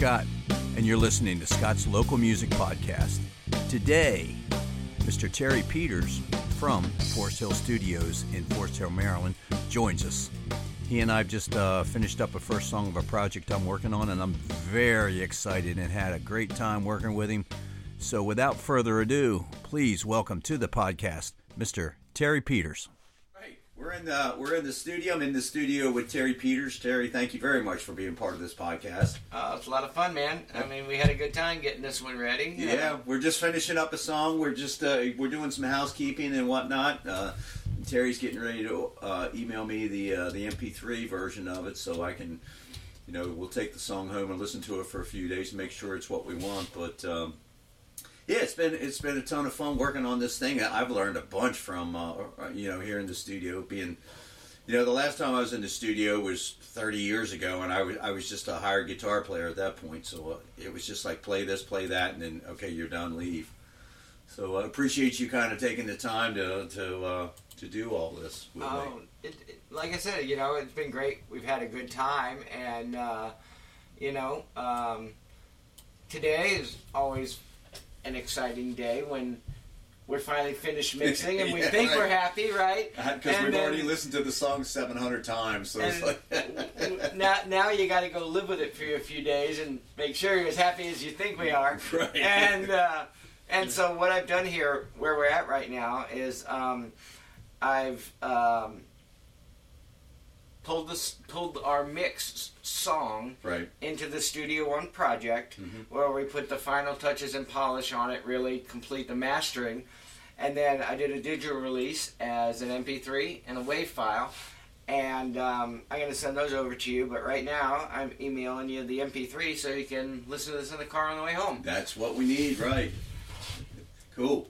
Scott, and you're listening to Scott's Local Music Podcast. Today, Mr. Terry Peters from Forest Hill Studios in Forest Hill, Maryland, joins us. He and I have just uh, finished up a first song of a project I'm working on, and I'm very excited and had a great time working with him. So, without further ado, please welcome to the podcast Mr. Terry Peters. We're in the we're in the studio. I'm in the studio with Terry Peters. Terry, thank you very much for being part of this podcast. Uh, it's a lot of fun, man. I mean, we had a good time getting this one ready. Yeah, we're just finishing up a song. We're just uh, we're doing some housekeeping and whatnot. Uh, Terry's getting ready to uh, email me the uh, the MP3 version of it, so I can, you know, we'll take the song home and listen to it for a few days and make sure it's what we want. But um, yeah, it's been it's been a ton of fun working on this thing. I've learned a bunch from uh, you know here in the studio. Being, you know, the last time I was in the studio was 30 years ago, and I was I was just a hired guitar player at that point. So uh, it was just like play this, play that, and then okay, you're done, leave. So I appreciate you kind of taking the time to to uh, to do all this. With oh, me. It, it, like I said, you know, it's been great. We've had a good time, and uh, you know, um, today is always an exciting day when we're finally finished mixing and we Yeah, think right. we're happy, right? Because we've then- already listened to the song 700 times, so it's like now, now you got to go live with it for a few days and make sure you're as happy as you think we are. Right. And uh, and so what I've done here, where we're at right now, is um, I've um, pulled this pulled our mix song right. into the Studio One project, Mhm. where we put the final touches and polish on it, really complete the mastering, and then I did a digital release as an MP3 and a WAV file, and um, I'm going to send those over to you. But right now, I'm emailing you the MP3 so you can listen to this in the car on the way home. That's what we need, right? Cool.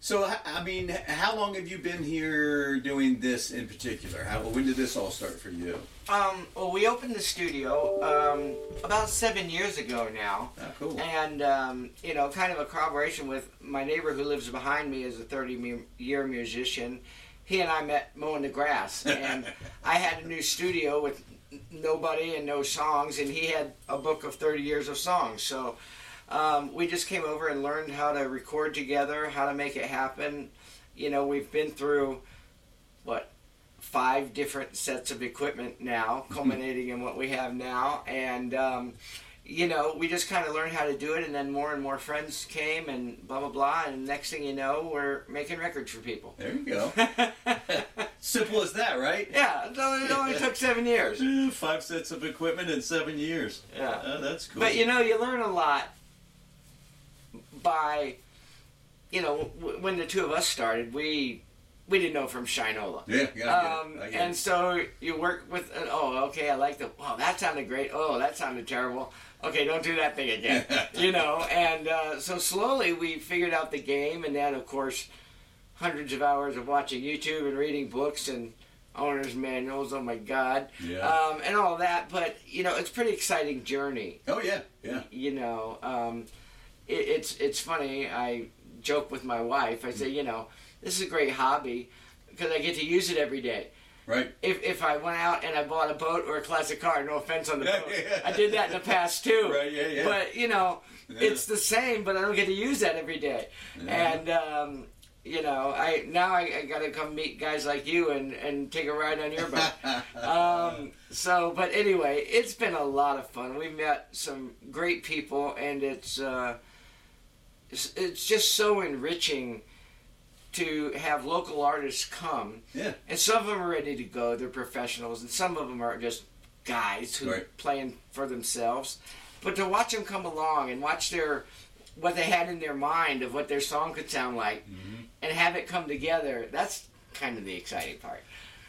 So, I mean, how long have you been here doing this in particular? How when did this all start for you? Um, well, we opened the studio um, about seven years ago now. Ah, cool. And, um, you know, kind of a collaboration with my neighbor who lives behind me is a 30 year musician. He and I met mowing the grass. And I had a new studio with nobody and no songs, and he had a book of 30 years of songs. So um, we just came over and learned how to record together, how to make it happen. You know, we've been through, what, five different sets of equipment now, culminating in what we have now. And, um, you know, we just kind of learned how to do it, and then more and more friends came, and blah blah blah. And next thing you know, we're making records for people. There you go. Simple as that, right? yeah, it only, it only took seven years. Five sets of equipment in seven years. Yeah, Oh, that's cool. but you know, you learn a lot by, you know, w- when the two of us started, we we didn't know from Shinola. yeah, yeah, Um, get it. and so you work with, uh, oh, okay, I like the, oh, that sounded great. Oh, that sounded terrible. Okay, don't do that thing again. you know, and uh, so slowly we figured out the game, and then, of course, hundreds of hours of watching YouTube and reading books and owner's manuals. Oh, my God. yeah. Um, and all that. But, you know, it's a pretty exciting journey. oh yeah, yeah. You know, um, it, it's, it's funny. I joke with my wife. I say, you know, this is a great hobby because I get to use it every day Right. if, if I went out and I bought a boat or a classic car, no offense on the boat, yeah. I did that in the past too. Right. Yeah. Yeah. But you know, Yeah. it's the same, but I don't get to use that every day. Yeah. And um, you know, I now I, I got to come meet guys like you and and take a ride on your boat. um, so, but anyway, it's been a lot of fun. We've met some great people, and it's uh, it's, it's just so enriching to have local artists come yeah. and some of them are ready to go. They're professionals, and some of them are just guys who Right. are playing for themselves. But to watch them come along and watch their what they had in their mind of what their song could sound like, Mhm. and have it come together, that's kind of the exciting part.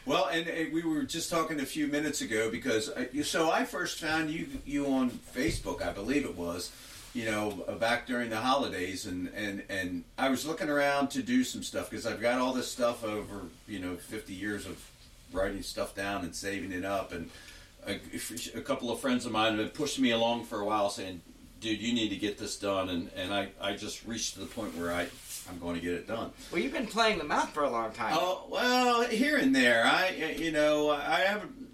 Well, and, and we were just talking a few minutes ago because I, so I first found you you on Facebook, I believe it was, you know, uh, back during the holidays, and and and I was looking around to do some stuff because I've got all this stuff over you know 50 years of writing stuff down and saving it up, and a, a couple of friends of mine have pushed me along for a while, saying, "Dude, you need to get this done," and and I I just reached to the point where I I'm going to get it done. Well, you've been playing them out for a long time. Oh well, here and there. I you know I haven't.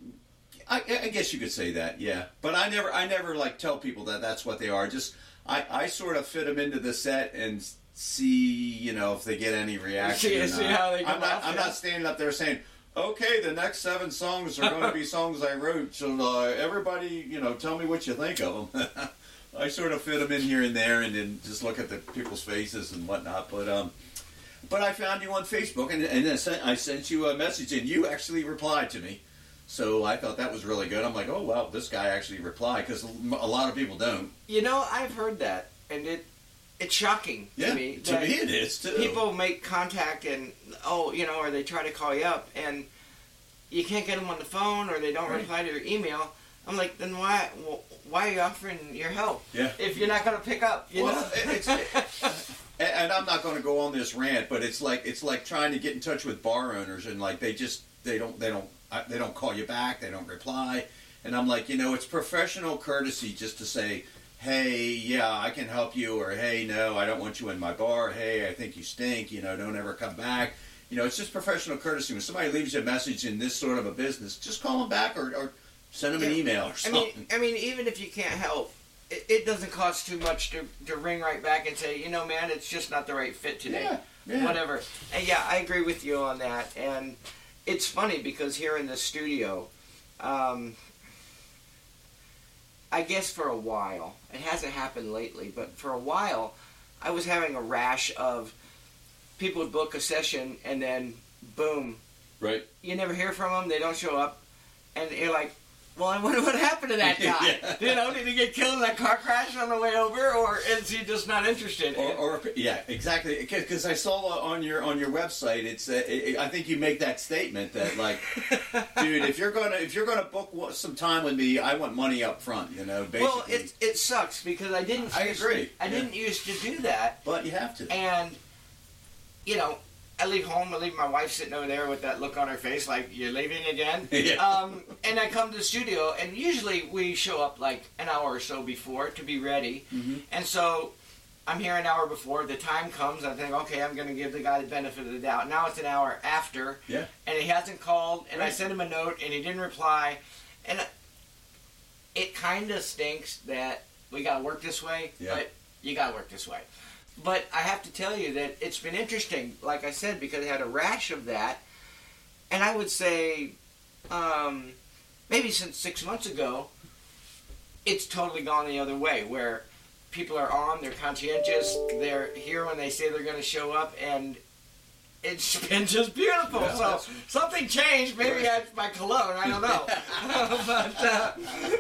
I, I guess you could say that, yeah. But I never, I never like tell people that that's what they are. Just I, I sort of fit them into the set and see, you know, if they get any reaction. See- see how they I'm not, off, I'm not standing up there saying, okay, the next seven songs are going to be songs I wrote. So uh, everybody, you know, tell me what you think of them. I sort of fit them in here and there, and then just look at the people's faces and whatnot. But um, but I found you on Facebook, and, and I, sent, I sent you a message, and you actually replied to me. So I thought that was really good. I'm like, oh well, this guy actually replied because a lot of people don't. You know, I've heard that, and it it's shocking Yeah, to me. to me it is too. People make contact, and oh, you know, or they try to call you up, and you can't get them on the phone, or they don't Right. reply to your email. I'm like, then why? wh- Why are you offering your help Yeah. if you're not going to pick up? You Well, know, it's- and, and I'm not going to go on this rant, but it's like it's like trying to get in touch with bar owners, and like they just they don't they don't I- they don't call you back, they don't reply, and I'm like, you know, it's professional courtesy just to say, hey, yeah, I can help you, or hey, no, I don't want you in my bar. Hey, I think you stink. You know, don't ever come back. You know, it's just professional courtesy. When somebody leaves you a message in this sort of a business, just call them back or, or send them an email or I mean, I mean, even if you can't help, it, it doesn't cost too much to, to ring right back and say, you know, man, it's just not the right fit today. Yeah, yeah. Whatever. And yeah, I agree with you on that. And it's funny because here in the studio, um, I guess for a while, it hasn't happened lately, but for a while, I was having a rash of people would book a session and then boom, right? you never hear from them. They don't show up, and you're like, "Well, I wonder what happened to that guy. Yeah. You know, did he get killed in that car crash on the way over, or is he just not interested?" Or, or yeah, exactly. Because I saw on your on your website, it's uh, it, I think you make that statement that like, dude, if you're gonna if you're gonna book some time with me, I want money up front. You know, basically. well, it it sucks because I didn't. I agree. I Yeah. didn't used to do that, but you have to. and you know. I leave home. I leave my wife sitting over there with that look on her face, like you're leaving again. Yeah. Um, and I come to the studio, and usually we show up like an hour or so before to be ready. Mhm. And so I'm here an hour before. The time comes. I think, okay, I'm going to give the guy the benefit of the doubt. Now it's an hour after, Yeah. and he hasn't called, and I Right. sent him a note, and he didn't reply. And it kind of stinks that we got to work this way, Yeah. but you got to work this way. But I have to tell you that it's been interesting, like I said, because I had a rash of that. And I would say, um, maybe since six months ago, it's totally gone the other way, where people are on, they're conscientious, they're here when they say they're going to show up, and it's been just beautiful. Yeah, so something changed. Maybe Right. that's my cologne. I don't know, but uh,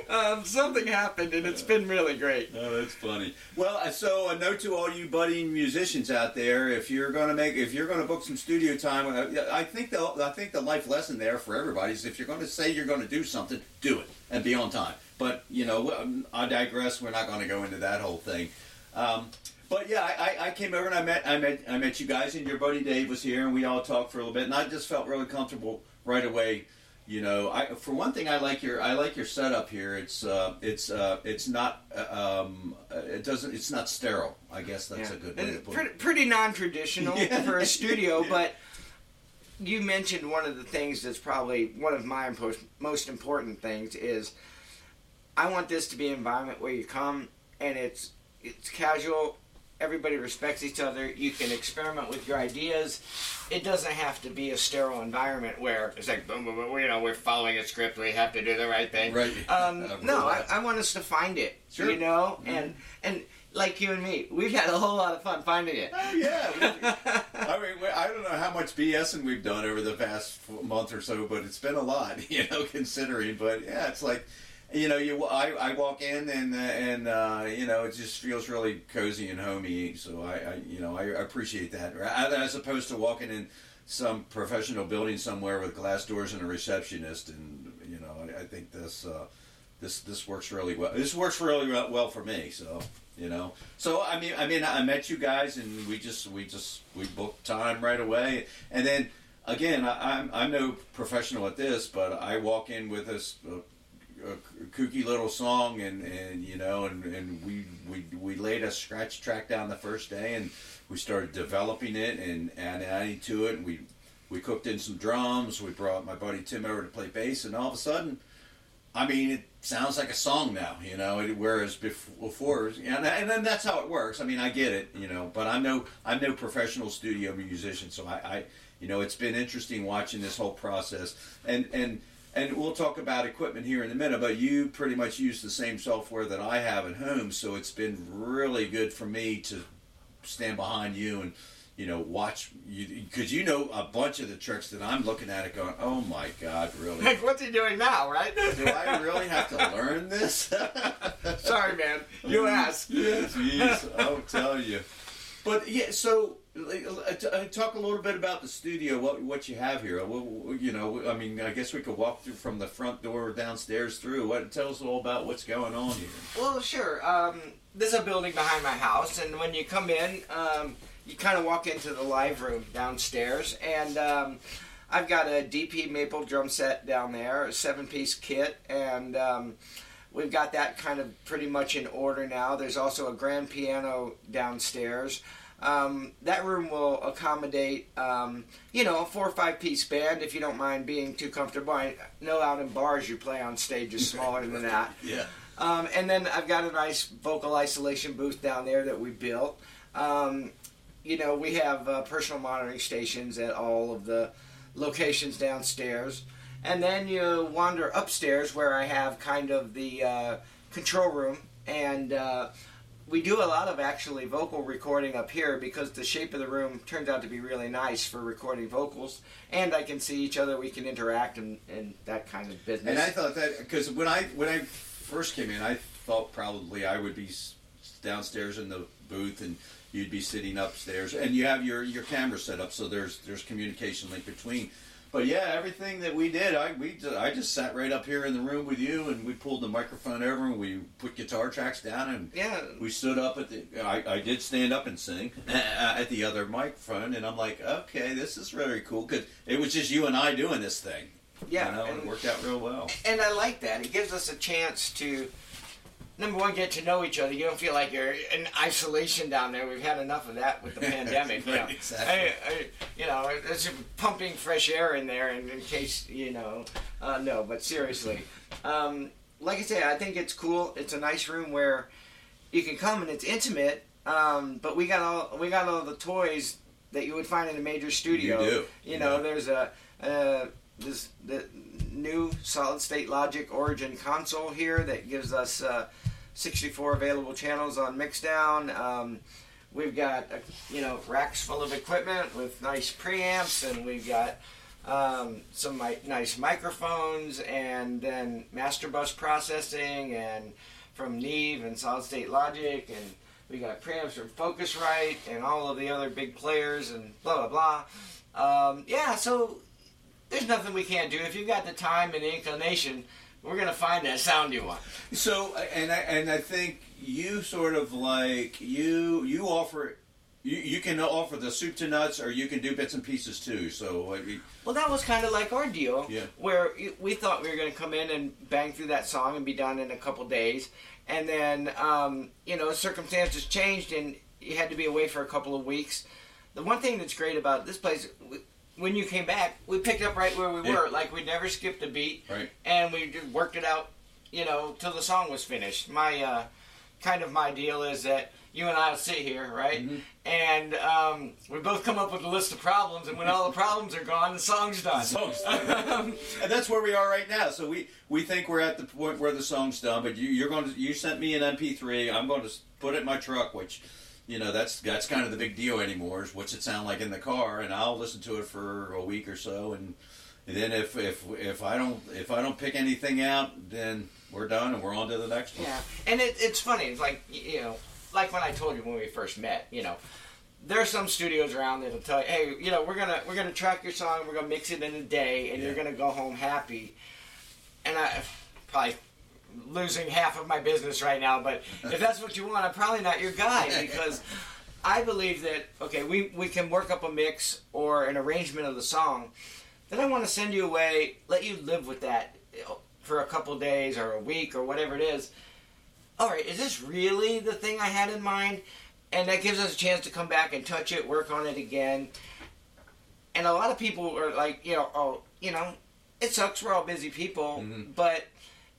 um, something happened, and it's been really great. Oh, that's funny. Well, uh, so a note to all you budding musicians out there: if you're going to make, if you're going to book some studio time, uh, I think the I think the life lesson there for everybody is if you're going to say you're going to do something, do it and be on time. But you know, um, I digress. We're not going to go into that whole thing. Um, but yeah, I, I- came over and I met I met I met you guys, and your buddy Dave was here, and we all talked for a little bit, and I just felt really comfortable right away. You know, I for one thing, I like your I like your setup here. It's uh, it's uh, it's not uh, um, it doesn't it's not sterile. I guess that's a good way to put pretty, it. pretty non-traditional Yeah. for a studio, Yeah. but you mentioned one of the things that's probably one of my most important things is I want this to be an environment where you come and it's it's casual. Everybody respects each other. You can experiment with your ideas. It doesn't have to be a sterile environment where it's like, boom, boom, boom, you know, we're following a script. We have to do the right thing. Right. Um, Uh, no, I. I want us to find it. Sure. You know, Mhm. and and like you and me, we've had a whole lot of fun finding it. Oh yeah. I mean, I don't know how much BSing we've done over the past month or so, but it's been a lot, you know, considering. But yeah, it's like, you know, you I, I walk in and and uh, you know it just feels really cozy and homey. So I, I you know I, appreciate that, as opposed to walking in some professional building somewhere with glass doors and a receptionist. And you know, I, I think this uh, this this works really well. This works really well for me. So you know so i mean i mean i met you guys and we just we just we booked time right away and then again I, i'm i'm no professional at this but i walk in with this uh, a kooky little song and and you know and and we we we laid a scratch track down the first day and we started developing it and and adding to it and we we cooked in some drums we brought my buddy tim over to play bass and all of a sudden I mean, it sounds like a song now, you know. Whereas before, and and then that's how it works. I mean, I get it, you know. But I'm no I'm no professional studio musician, so I, I you know, it's been interesting watching this whole process, and and and we'll talk about equipment here in a minute. But you pretty much use the same software that I have at home, so it's been really good for me to stand behind you and you know, watch you because you know a bunch of the tricks that I'm looking at it going, oh my god, really? Like, what's he doing now, right? Do I really have to learn this? Sorry, man. You ask. Jeez, I'll tell you. But yeah, so talk a little bit about the studio. What what you have here? You know, I mean, I guess we could walk through from the front door downstairs through. What tell us all about what's going on here? Well, sure. Um, there's a building behind my house, and when you come in. Um, you kind of walk into the live room downstairs, and um, I've got a DP maple drum set down there, a seven piece kit, and um, we've got that kind of pretty much in order now. There's also a grand piano downstairs. Um, that room will accommodate, um, you know, a four or five piece band if you don't mind being too comfortable. I know out in bars you play on stage is smaller than that. Yeah. Um, and then I've got a nice vocal isolation booth down there that we built. Um, you know, we have uh, personal monitoring stations at all of the locations downstairs. And then you wander upstairs where I have kind of the uh, control room. And uh, we do a lot of actually vocal recording up here because the shape of the room turns out to be really nice for recording vocals. And I can see each other, we can interact and, and that kind of business. And I thought that, because when I, when I first came in, I thought probably I would be downstairs in the booth and you'd be sitting upstairs, and you have your your camera set up, so there's there's communication link between. But yeah, everything that we did, I we I just sat right up here in the room with you, and we pulled the microphone over, and we put guitar tracks down, and yeah, we stood up at the. I, I did stand up and sing at the other microphone, and I'm like, okay, this is really cool because it was just you and I doing this thing. Yeah, you know, and, it worked out real well. And I like that. It gives us a chance to number one, get to know each other. You don't feel like you're in isolation down there. We've had enough of that with the pandemic. right, you know. exactly. I, I, you know, it's pumping fresh air in there, and in case you know, uh, no. But seriously, um, like I say, I think it's cool. It's a nice room where you can come and it's intimate. Um, but we got all we got all the toys that you would find in a major studio. You do. You know, there's a. Uh, this the new solid state logic origin console here that gives us uh, 64 available channels on mixdown. Um, we've got uh, you know racks full of equipment with nice preamps and we've got um, some mi- nice microphones and then master bus processing and from Neve and solid state logic and we got preamps from Focusrite and all of the other big players and blah blah blah. Um, yeah so there's nothing we can't do. If you've got the time and the inclination, we're gonna find that sound you want. So, and I and I think you sort of like you you offer. You, you can offer the soup to nuts, or you can do bits and pieces too. So, I mean, well, that was kind of like our deal, yeah. where we thought we were going to come in and bang through that song and be done in a couple days, and then um, you know circumstances changed and you had to be away for a couple of weeks. The one thing that's great about this place, when you came back, we picked up right where we Yeah. were. Like we never skipped a beat, Right. and we just worked it out, you know, till the song was finished. My uh, kind of my deal is that you and I will sit here, right, Mm-hmm. and um, we both come up with a list of problems, and when all the problems are gone, the song's done. Song's and that's where we are right now. So we we think we're at the point where the song's done. But you, you're going to you sent me an MP3. I'm going to put it in my truck, which you know that's that's kind of the big deal anymore. Is what's it sound like in the car, and I'll listen to it for a week or so, and, and then if if if I don't if I don't pick anything out, then we're done and we're on to the next one. Yeah, and it, it's funny. It's like you know, like when I told you when we first met. You know, there are some studios around that'll tell you, hey, you know, we're gonna we're gonna track your song, we're gonna mix it in a day, and you're gonna go home happy. And I probably losing half of my business right now, but if that's what you want, I'm probably not your guy because. I believe that okay, we, we can work up a mix or an arrangement of the song. Then I want to send you away, let you live with that for a couple days or a week or whatever it is. All right, is this really the thing I had in mind? And that gives us a chance to come back and touch it, work on it again. And a lot of people are like, you know, oh, you know, it sucks. We're all busy people, Mhm. but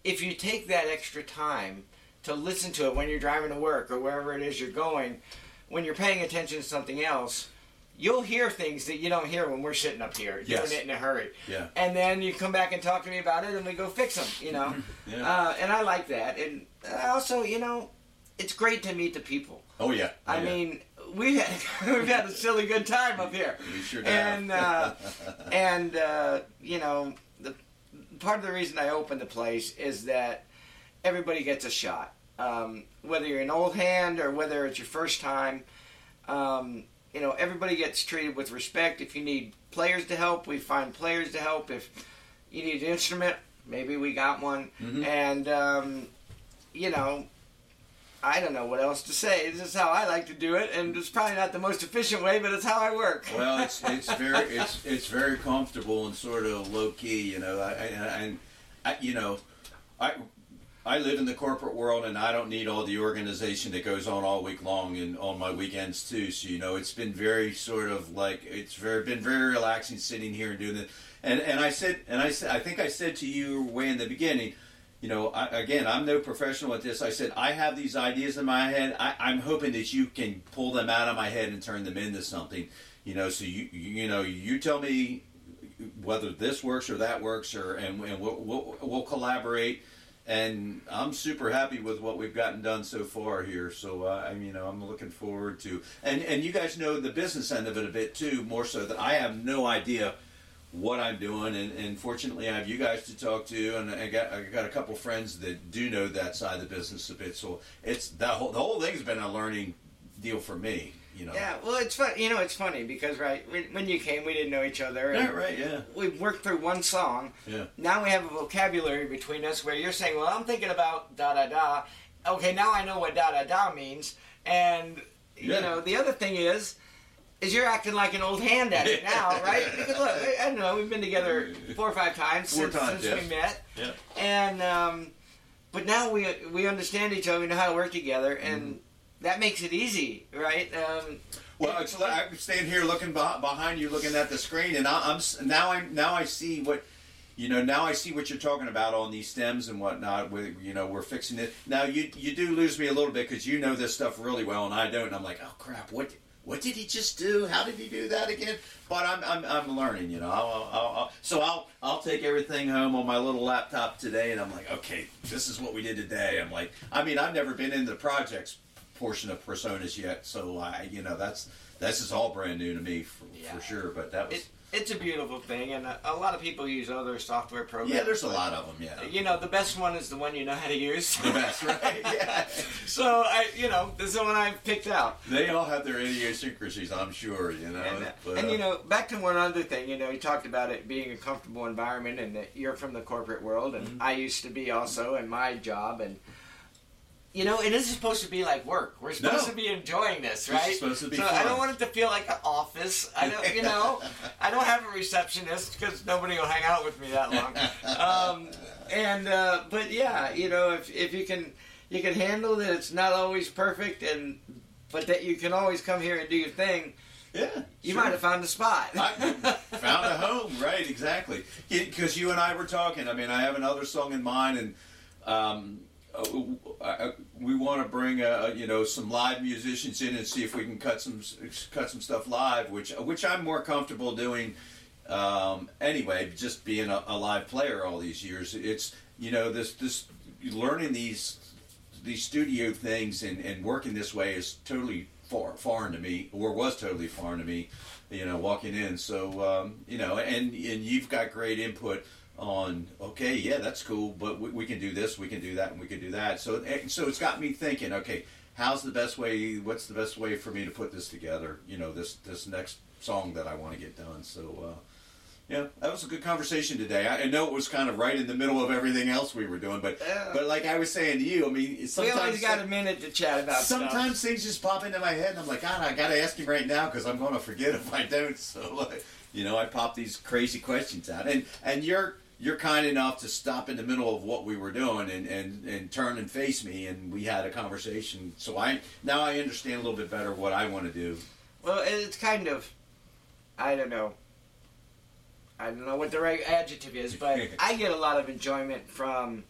if you take that extra time to listen to it when you're driving to work or wherever it is you're going, when you're paying attention to something else, you'll hear things that you don't hear when we're sitting up here doing it in a hurry. Yeah. And then you come back and talk to me about it, and we go fix them. You know. Yeah. Uh, and I like that. And also, you know, it's great to meet the people. oh yeah. Oh, I yeah. mean, we've had we've had a silly good time up here. we sure And uh, have. and uh, you know, part of the reason I opened the place is that everybody gets a shot. Um, whether you're an old hand or whether it's your first time, um, you know, everybody gets treated with respect. If you need players to help, we find players to help. If you need an instrument, maybe we got one. Mhm. And um, you know, I don't know what else to say. This is how I like to do it, and it's probably not the most efficient way, but it's how I work. well, it's it's very it's it's very comfortable and sort of low key, you know. I, I, and I, you know, I I live in the corporate world, and I don't need all the organization that goes on all week long and on my weekends too. So you know, it's been very sort of like it's very been very relaxing sitting here and doing this. And and I said and I said I think I said to you way in the beginning. You know, I, again, I'm no professional at this. I said I have these ideas in my head. I, I'm hoping that you can pull them out of my head and turn them into something. You know, so you you, know you tell me whether this works or that works, or and, and we'll, we'll we'll collaborate. And I'm super happy with what we've gotten done so far here. So uh, I mean, you know, I'm looking forward to and and you guys know the business end of it a bit too, more so that I have no idea what I'm doing, and, and fortunately, I have you guys to talk to, and I got I got a couple friends that do know that side of the business a bit. So it's that whole the whole thing's been a learning deal for me. You know. Yeah, well, it's fun. You know, it's funny because right when, when you came, we didn't know each other. and Yeah. Right. Yeah. We worked through one song. Yeah. Now we have a vocabulary between us where you're saying, "Well, I'm thinking about da da da." Okay, now I know what da da da means. And Yeah. you know, the other thing is, is you're acting like an old hand at it now, right? Because look, I, I don't know, we've been together four or five times Four since, times, since yes. we met, Yeah. and um, but now we we understand each other, we know how to work together, and Mm-hmm. that makes it easy, right? Um, Well, it's, I'm standing here looking behind you, looking at the screen, and I, I'm now I'm now I see what you know. Now I see what you're talking about on these stems and whatnot. With you know, we're fixing it. Now you you do lose me a little bit because you know this stuff really well, and I don't. And I'm like, oh crap, what what did he just do? How did he do that again? But I'm I'm, I'm learning, you know. I'll, I'll, I'll, so I'll I'll take everything home on my little laptop today, and I'm like, okay, this is what we did today. I'm like, I mean, I've never been in the projects portion of PreSonus yet, so I you know that's this is all brand new to me for, Yeah. for sure. But that was it, it's a beautiful thing, and a, a lot of people use other software programs. yeah, there's a lot of them. Yeah, You know, the best one is the one you know how to use. the best, right? Yeah. so I, you know, this is the one I picked out. They all have their idiosyncrasies, I'm sure. You know, And, uh, but, and uh, you know, back to one other thing. You know, you talked about it being a comfortable environment, and that you're from the corporate world, and Mm-hmm. I used to be also in my job, and you know, it isn't supposed to be like work. We're supposed No. to be enjoying this, right? is supposed to be so fun. I don't want it to feel like an office. I don't, you know, I don't have a receptionist because nobody will hang out with me that long. Um, and uh, but yeah, you know, if if you can you can handle that, it's not always perfect, and but that you can always come here and do your thing. yeah, You sure. might have found a spot. Found a home, right? Exactly. Because you and I were talking. I mean, I have another song in mind, and um, uh, uh, we want to bring uh, you know some live musicians in and see if we can cut some cut some stuff live, which which I'm more comfortable doing. Um, anyway, just being a, a live player all these years, it's you know this this learning these these studio things and, and working this way is totally far, foreign to me, or was totally foreign to me, you know, walking in. So, um, you know, and, and you've got great input on, okay, yeah, that's cool, but we, we can do this, we can do that, and we can do that. So, so it's got me thinking, okay, how's the best way, what's the best way for me to put this together, you know, this, this next song that I want to get done. So, uh, yeah, that was a good conversation today. I, I know it was kind of right in the middle of everything else we were doing, but Yeah. but like I was saying to you, I mean, we sometimes always got a minute to chat about sometimes things just pop into my head, and I'm like, God, I got to ask him right now because I'm going to forget if I don't. So, like, you know, I pop these crazy questions out, and and you're you're kind enough to stop in the middle of what we were doing and and and turn and face me, and we had a conversation. So I now I understand a little bit better what I want to do. Well, it's kind of, I don't know. I don't know what the right adjective is, but I get a lot of enjoyment from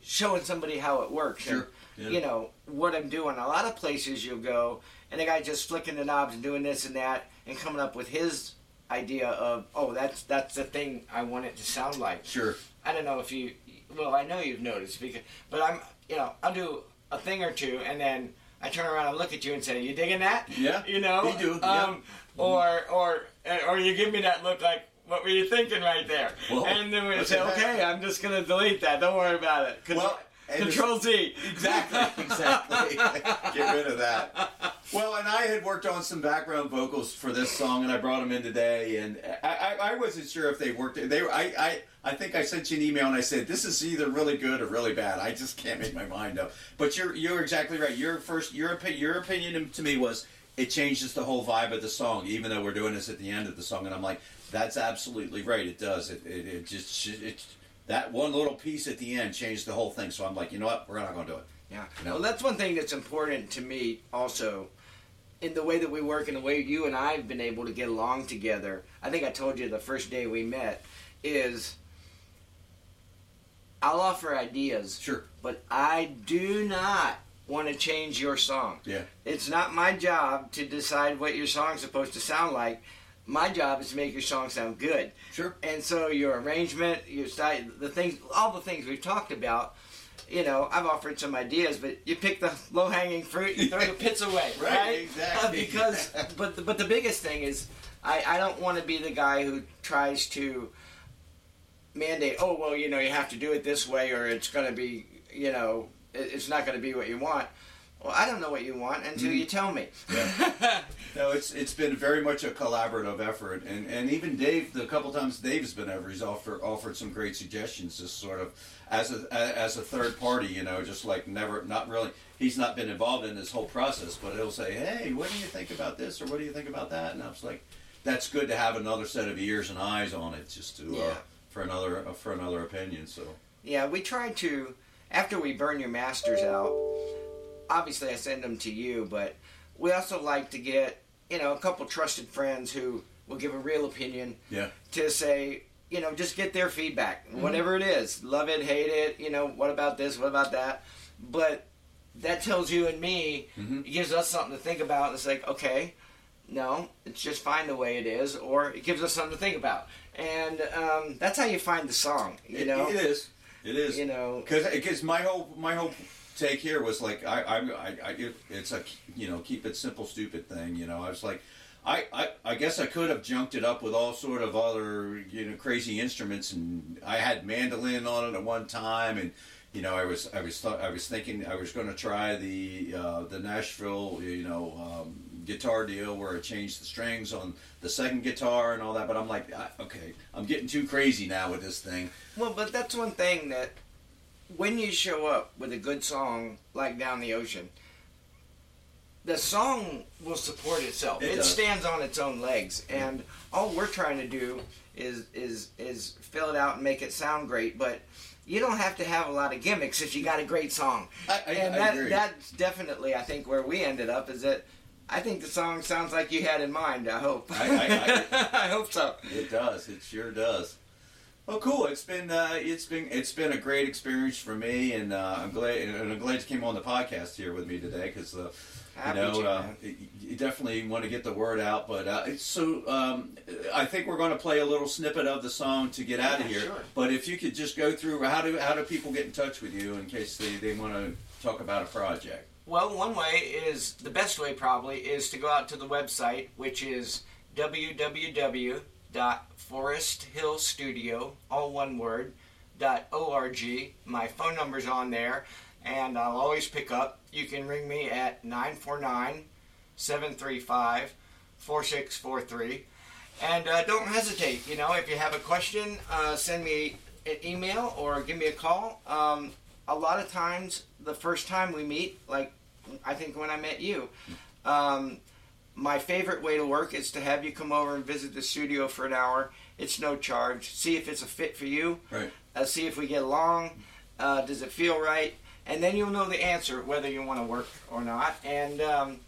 showing somebody how it works. Sure. And, Yeah. You know what I'm doing. A lot of places you'll go, and the guy just flicking the knobs and doing this and that, and coming up with his idea of, oh, that's that's the thing I want it to sound like. Sure. I don't know if you, well, I know you've noticed because, but I'm, you know, I'll do a thing or two, and then I turn around and look at you and say, "You digging that?" Yeah, You know. you do, yeah. Um, Or or or you give me that look like. What were you thinking right there? Well, and then we say, okay, I'm just gonna delete that. Don't worry about it. Well, Control Z. Exactly, exactly. Get rid of that. Well, and I had worked on some background vocals for this song, and I brought them in today, and I, I, I wasn't sure if they worked. They were. I, I, I think I sent you an email, and I said this is either really good or really bad. I just can't make my mind up. But you're you're exactly right. Your first your opinion your opinion to me was it changes the whole vibe of the song, even though we're doing this at the end of the song, and I'm like, that's absolutely right. It does. It it, it just it, that one little piece at the end changed the whole thing. So I'm like, you know what, we're not going to do it. Yeah. You know? Well, that's one thing that's important to me also in the way that we work and the way you and I have been able to get along together. I think I told you the first day we met is I'll offer ideas, Sure. but I do not want to change your song. Yeah. It's not my job to decide what your song's supposed to sound like. My job is to make your song sound good. Sure. And so your arrangement, your style, the things, all the things we've talked about, you know, I've offered some ideas, but you pick the low hanging fruit, you throw the pits away, Right, right? exactly. Uh, because, but the, but the biggest thing is, I, I don't want to be the guy who tries to mandate. Oh well, you know, you have to do it this way, or it's going to be, you know, it, it's not going to be what you want. Well, I don't know what you want until Mm-hmm. you tell me. No, it's it's been very much a collaborative effort, and, and even Dave, the couple times Dave's been over, he's offered offered some great suggestions, just sort of as a as a third party, you know, just like never, not really. He's not been involved in this whole process, but he'll say, "Hey, what do you think about this, or what do you think about that?" And I was like, "That's good to have another set of ears and eyes on it, just to uh, for another uh, for another opinion." So Yeah, we try to after we burn your masters out. Obviously, I send them to you, but we also like to get you know a couple trusted friends who will give a real opinion yeah, to say you know just get their feedback, whatever it is, love it, hate it, you know what about this, what about that, but that tells you and me, Mhm. it gives us something to think about. It's like okay. No, it's just fine the way it is, or it gives us something to think about, and um, that's how you find the song. You It- know, it is, it is, you know, Because because my whole my whole take here was like I I, I, it, it's a you know keep it simple stupid thing you know? I was like I, I I guess I could have junked it up with all sort of other you know crazy instruments and I had mandolin on it at one time and you know I was I was th- I was thinking I was going to try the uh, the Nashville you know um, guitar deal where I changed the strings on the second guitar and all that but I'm like I, okay I'm getting too crazy now with this thing. Well, but that's one thing that when you show up with a good song like Down the Ocean, the song will support itself. It It, stands on its own legs, and all we're trying to do is is is fill it out and make it sound great. But you don't have to have a lot of gimmicks if you got a great song. I, I, and I that agree. that's definitely I think where we ended up is that. I think the song sounds like you had in mind. I hope. I- I hope so. It does. It sure does. Well, cool. It's been uh, it's been it's been a great experience for me, and uh, I'm glad and I'm glad you came on the podcast here with me today because uh, you know uh, you- definitely want to get the word out. But uh, it's so um, I think we're going to play a little snippet of the song to get out of Yeah, here. sure. But if you could just go through how do how do people get in touch with you in case they, they want to talk about a project? Well, one way is the best way probably is to go out to the website, which is www.foresthillstudio, all one word, dot .org. My phone number's on there, and I'll always pick up. You can ring me at 949 735 4643. And uh, don't hesitate, you know, if you have a question, uh, send me an email or give me a call. Um, a lot of times, the first time we meet, like I think when I met you, um, my favorite way to work is to have you come over and visit the studio for an hour. It's no charge. See if it's a fit for you. Right. Uh, see if we get along. Uh, does it feel right? And then you'll know the answer whether you want to work or not. And um,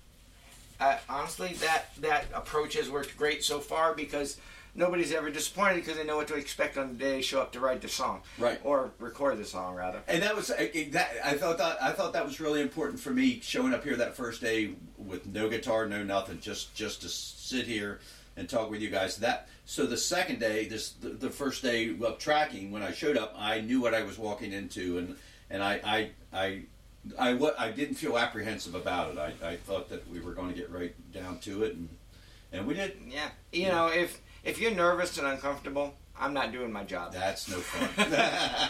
uh, honestly, that that approach has worked great so far because nobody's ever disappointed because they know what to expect on the day they show up to write the song, Right. or record the song rather. And that was that. I thought that I thought that was really important for me showing up here that first day with no guitar, no nothing, just just to sit here and talk with you guys. That so the second day, this the, the first day of tracking, when I showed up, I knew what I was walking into, and and I I I. I, what, I didn't feel apprehensive about it. I, I thought that we were going to get right down to it, and and we did. Yeah, you know, if if you're nervous and uncomfortable, I'm not doing my job. That's no fun.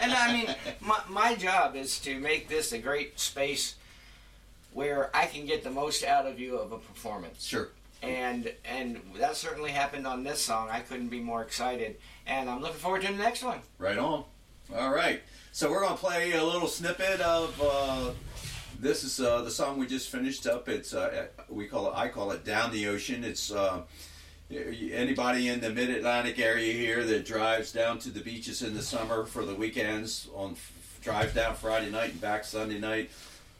and I mean, my, my job is to make this a great space where I can get the most out of you of a performance. sure. And and that certainly happened on this song. I couldn't be more excited, and I'm looking forward to the next one. Right on. All right. So we're going to play a little snippet of uh, this is uh, the song we just finished up. It's uh, we call it I call it Down the Ocean. It's uh, anybody in the Mid Atlantic area here that drives down to the beaches in the summer for the weekends on drives down Friday night and back Sunday night.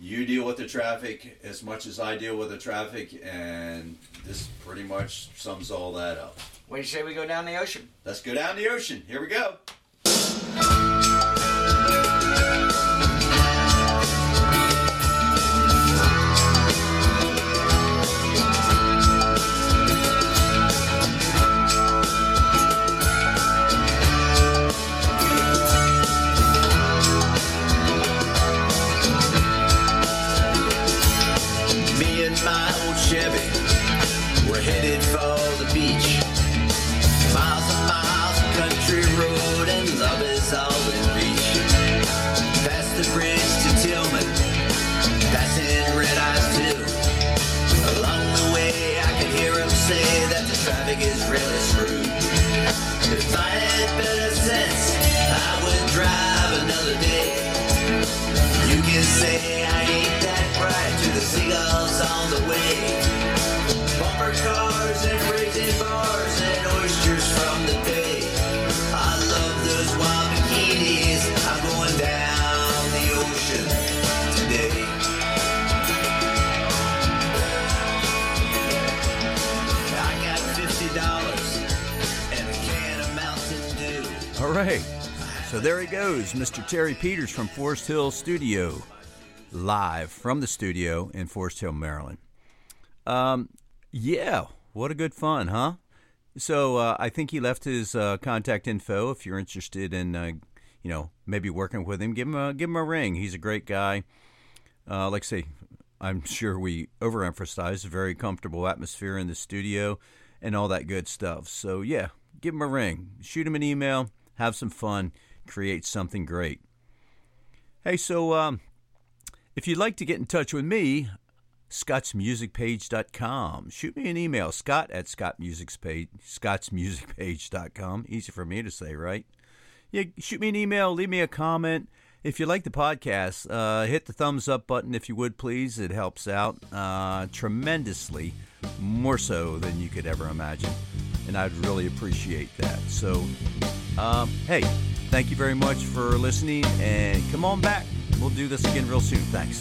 You deal with the traffic as much as I deal with the traffic, and this pretty much sums all that up. What do you say we go down the ocean? Let's go down the ocean. Here we go. Right. So there he goes, Mr. Terry Peters from Forest Hill Studio, live from the studio in Forest Hill, Maryland. Um, yeah, what a good fun, huh? So uh, I think he left his uh, contact info. If you're interested in, uh, you know, maybe working with him, give him a give him a ring. He's a great guy. Uh, like I say, I'm sure we overemphasize a very comfortable atmosphere in the studio and all that good stuff. So yeah, give him a ring, shoot him an email, have some fun, create something great. Hey, so um, if you'd like to get in touch with me, scottsmusicpage.com. Shoot me an email, scott at scottmusicpage, scottsmusicpage.com. Easy for me to say, right? Yeah, shoot me an email, leave me a comment. If you like the podcast, uh, hit the thumbs up button if you would, please. It helps out uh, tremendously, more so than you could ever imagine. And I'd really appreciate that. So, um, hey, thank you very much for listening, and come on back. We'll do this again real soon. Thanks.